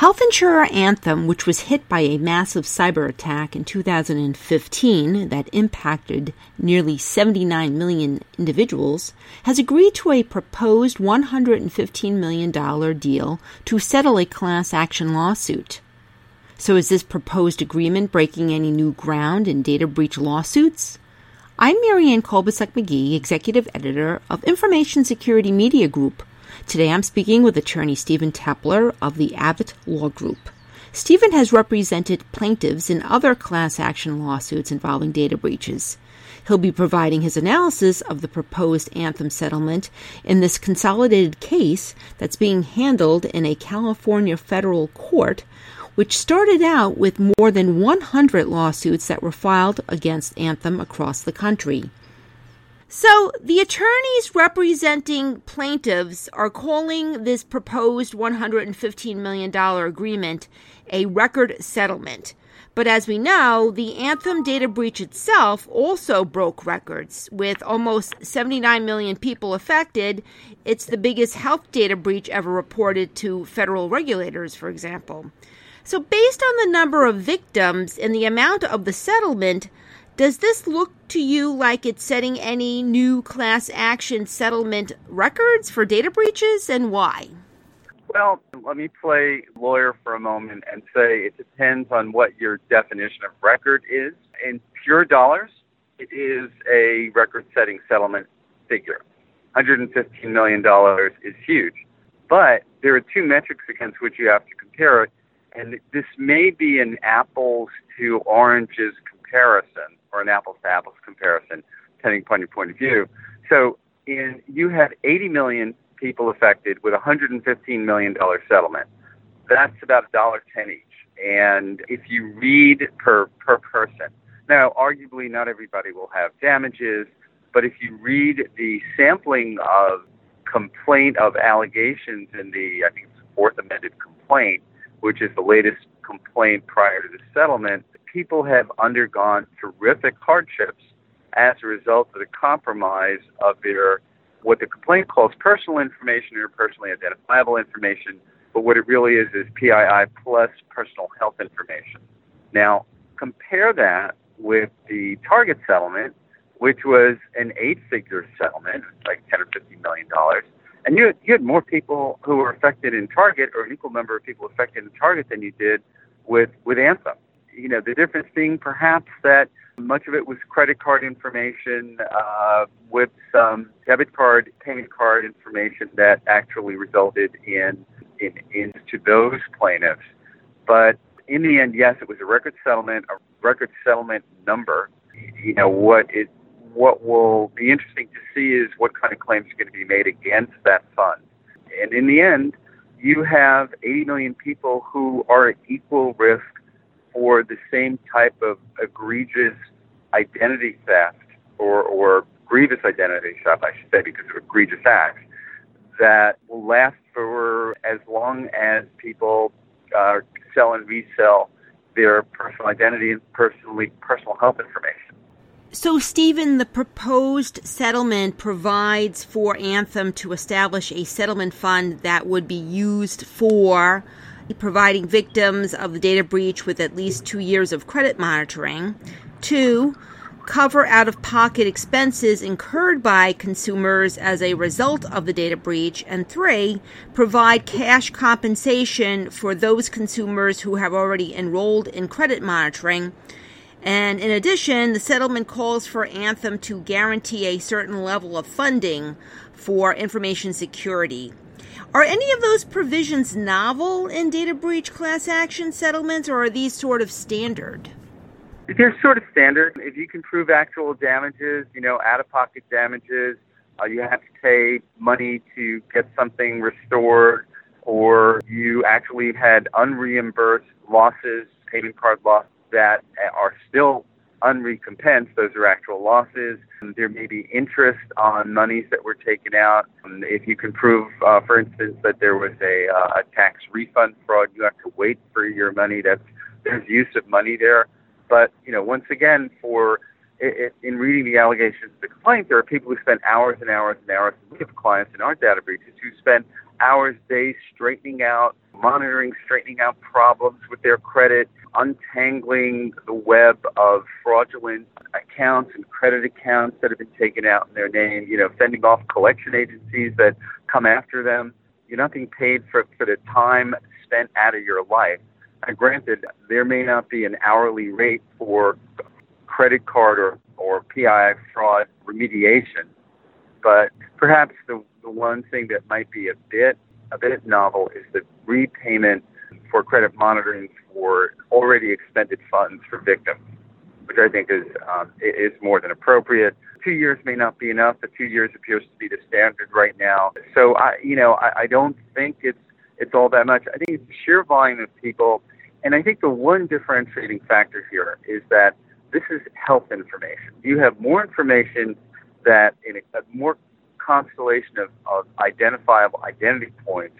Health insurer Anthem, which was hit by a massive cyber attack in 2015 that impacted nearly 79 million individuals, has agreed to a proposed $115 million deal to settle a class action lawsuit. So, is this proposed agreement breaking any new ground in data breach lawsuits? I'm Marianne Kolbasuk McGee, Executive Editor of Information Security Media Group. Today I'm speaking with attorney Stephen Teppler of the Abbott Law Group. Stephen has represented plaintiffs in other class action lawsuits involving data breaches. He'll be providing his analysis of the proposed Anthem settlement in this consolidated case that's being handled in a California federal court which started out with more than 100 lawsuits that were filed against Anthem across the country. So, the attorneys representing plaintiffs are calling this proposed $115 million agreement a record settlement. But as we know, the Anthem data breach itself also broke records, with almost 79 million people affected. It's the biggest health data breach ever reported to federal regulators, for example. So, based on the number of victims and the amount of the settlement, does this look to you like it's setting any new class action settlement records for data breaches and why? Well, let me play lawyer for a moment and say it depends on what your definition of record is. In pure dollars, it is a record setting settlement figure. $115 million is huge. But there are two metrics against which you have to compare it and this may be an apples to oranges comparison or an apples to apples comparison, depending upon your point of view. So in, you had 80 million people affected with a $115 million settlement. That's about a dollar ten each. And if you read per, per person, now arguably not everybody will have damages, but if you read the sampling of complaint of allegations in the, I think it's fourth amended complaint, which is the latest complaint prior to the settlement, people have undergone terrific hardships as a result of the compromise of their what the complaint calls personal information or personally identifiable information, but what it really is is PII plus personal health information. Now, compare that with the Target settlement, which was an eight-figure settlement, like 10 or fifteen million dollars, and you, you had more people who were affected in Target, or an equal number of people affected in Target than you did with, with Anthem. You know, the difference being perhaps that much of it was credit card information uh, with some debit card, payment card information that actually resulted in, in, in to those plaintiffs. But in the end, yes, it was a record settlement, a record settlement number. You know, what it what will be interesting to see is what kind of claims are going to be made against that fund. And in the end, you have 80 million people who are at equal risk for the same type of egregious identity theft or, or grievous identity theft, I should say, because of egregious acts that will last for as long as people uh, sell and resell their personal identity and personally personal health information. So, Stephen, the proposed settlement provides for Anthem to establish a settlement fund that would be used for providing victims of the data breach with at least two years of credit monitoring. Two, cover out of pocket expenses incurred by consumers as a result of the data breach. And three, provide cash compensation for those consumers who have already enrolled in credit monitoring and in addition, the settlement calls for Anthem to guarantee a certain level of funding for information security. Are any of those provisions novel in data breach class action settlements, or are these sort of standard? They're sort of standard. If you can prove actual damages, you know, out of pocket damages, uh, you have to pay money to get something restored, or you actually had unreimbursed losses, payment card losses that are still unrecompensed. Those are actual losses. There may be interest on monies that were taken out. If you can prove, uh, for instance, that there was a, uh, a tax refund fraud, you have to wait for your money. That's there's use of money there. But you know, once again, for in reading the allegations of the complaint, there are people who spend hours and hours and hours. We have clients in our data breaches who spend hours, days straightening out, monitoring, straightening out problems with their credit, untangling the web of fraudulent accounts and credit accounts that have been taken out in their name, you know, fending off collection agencies that come after them. You're not being paid for, for the time spent out of your life. And granted, there may not be an hourly rate for credit card or, or PII fraud remediation, but perhaps the, the one thing that might be a bit a bit novel is the repayment for credit monitoring for already expended funds for victims, which I think is um, is more than appropriate. Two years may not be enough, but two years appears to be the standard right now. So I, you know, I, I don't think it's it's all that much. I think it's the sheer volume of people, and I think the one differentiating factor here is that this is health information. You have more information that in a, a more constellation of, of identifiable identity points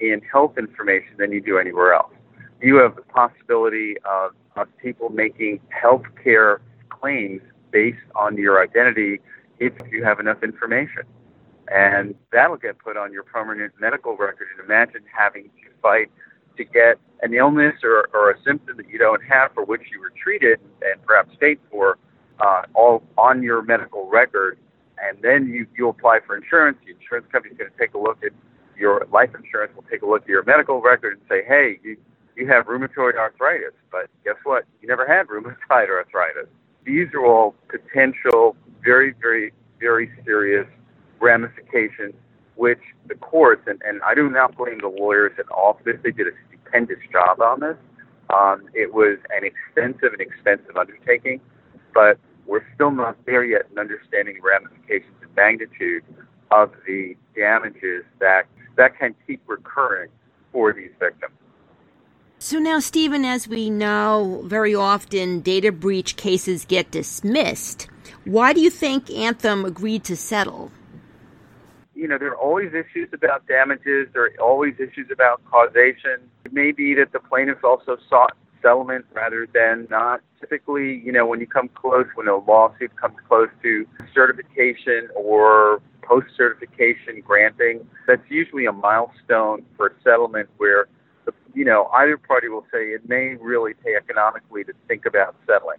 in health information than you do anywhere else. You have the possibility of, of people making health care claims based on your identity if you have enough information. And that'll get put on your permanent medical record. And imagine having to fight to get an illness or, or a symptom that you don't have for which you were treated and perhaps paid for uh, all on your medical record and then you you apply for insurance. The insurance company's going to take a look at your life insurance. Will take a look at your medical record and say, hey, you you have rheumatoid arthritis, but guess what? You never had rheumatoid arthritis. These are all potential, very, very, very serious ramifications, which the courts and, and I do not blame the lawyers at all for this. They did a stupendous job on this. Um, it was an extensive and expensive undertaking, but we're still not there yet in understanding the ramifications and magnitude of the damages that that can keep recurring for these victims. So now, Stephen, as we know, very often data breach cases get dismissed. Why do you think Anthem agreed to settle? You know, there are always issues about damages. There are always issues about causation. It may be that the plaintiffs also sought settlement rather than not. Typically, you know, when you come close, when a lawsuit comes close to certification or post certification granting, that's usually a milestone for settlement where, the, you know, either party will say it may really pay economically to think about settling.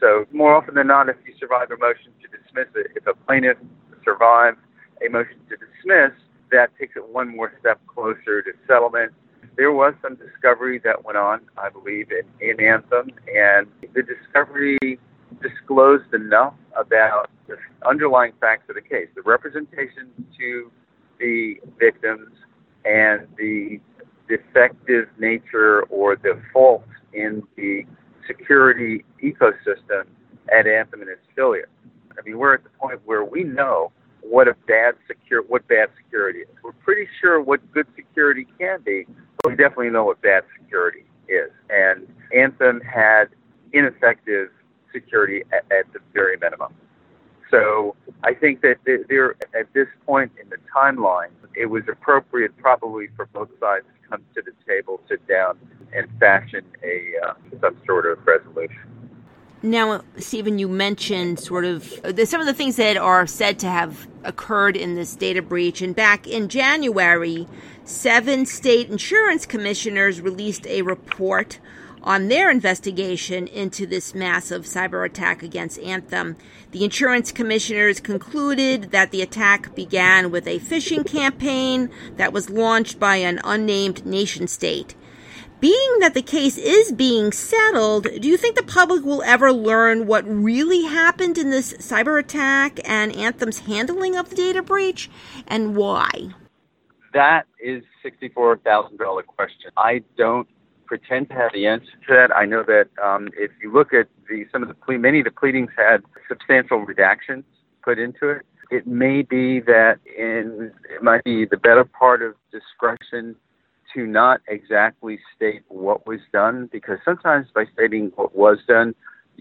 So more often than not, if you survive a motion to dismiss it, if a plaintiff survives a motion to dismiss, that takes it one more step closer to settlement there was some discovery that went on, I believe, in, in Anthem, and the discovery disclosed enough about the underlying facts of the case, the representation to the victims, and the defective nature or the fault in the security ecosystem at Anthem and its affiliates. I mean, we're at the point where we know what a bad secure what bad security is. We're pretty sure what good security can be, we definitely know what bad security is. And Anthem had ineffective security at, at the very minimum. So I think that there, at this point in the timeline, it was appropriate probably for both sides to come to the table, sit down, and fashion a uh, some sort of resolution. Now, Stephen, you mentioned sort of uh, some of the things that are said to have occurred in this data breach. And back in January, seven state insurance commissioners released a report on their investigation into this massive cyber attack against Anthem. The insurance commissioners concluded that the attack began with a phishing campaign that was launched by an unnamed nation state. Being that the case is being settled, do you think the public will ever learn what really happened in this cyber attack and Anthem's handling of the data breach and why? That is $64,000 question. I don't pretend to have the answer to that. I know that um, if you look at the some of the many of the pleadings had substantial redactions put into it. It may be that in it might be the better part of discretion to not exactly state what was done because sometimes by stating what was done,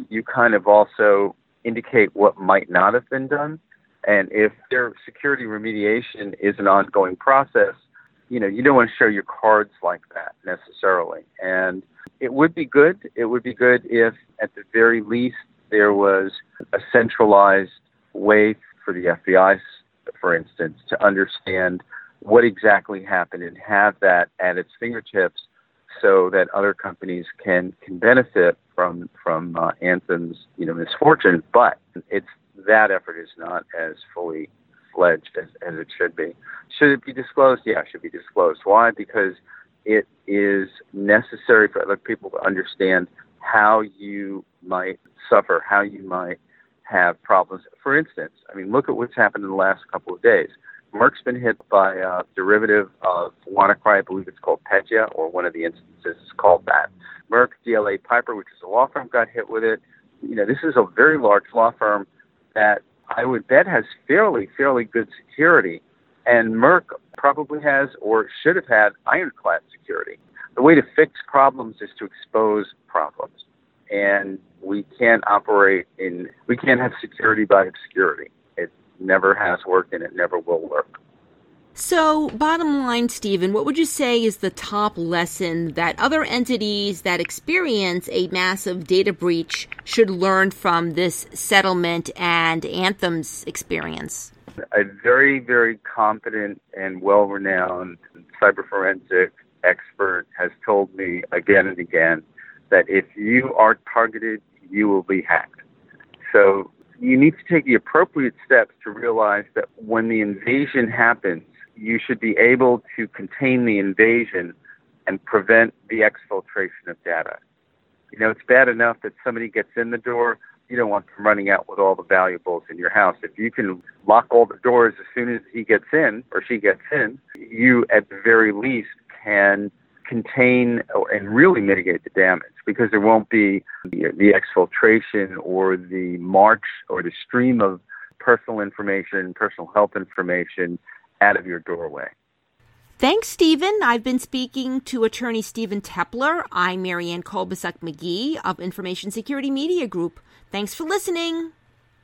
you kind of also indicate what might not have been done. And if their security remediation is an ongoing process, you know, you don't want to show your cards like that necessarily. And it would be good. It would be good if, at the very least, there was a centralized way for the FBI, for instance, to understand what exactly happened and have that at its fingertips so that other companies can can benefit from from uh, Anthem's you know misfortune. But it's that effort is not as fully fledged as, as it should be. Should it be disclosed? Yeah, it should be disclosed. Why? Because it is necessary for other people to understand how you might suffer, how you might have problems. For instance, I mean, look at what's happened in the last couple of days. Merck's been hit by a derivative of WannaCry, I believe it's called Petya, or one of the instances is called that. Merck, DLA Piper, which is a law firm, got hit with it. You know, this is a very large law firm that I would bet has fairly, fairly good security. And Merck probably has or should have had ironclad security. The way to fix problems is to expose problems. And we can't operate in, we can't have security by obscurity. Never has worked and it never will work. So, bottom line, Stephen, what would you say is the top lesson that other entities that experience a massive data breach should learn from this settlement and Anthem's experience? A very, very competent and well renowned cyber forensic expert has told me again and again that if you are targeted, you will be hacked. So, you need to take the appropriate steps to realize that when the invasion happens, you should be able to contain the invasion and prevent the exfiltration of data. You know, it's bad enough that somebody gets in the door. You don't want them running out with all the valuables in your house. If you can lock all the doors as soon as he gets in or she gets in, you at the very least can contain and really mitigate the damage because there won't be the, the exfiltration or the march or the stream of personal information, personal health information out of your doorway. Thanks, Stephen. I've been speaking to attorney Stephen Teppler. I'm Marianne Kolbasuk McGee of Information Security Media Group. Thanks for listening.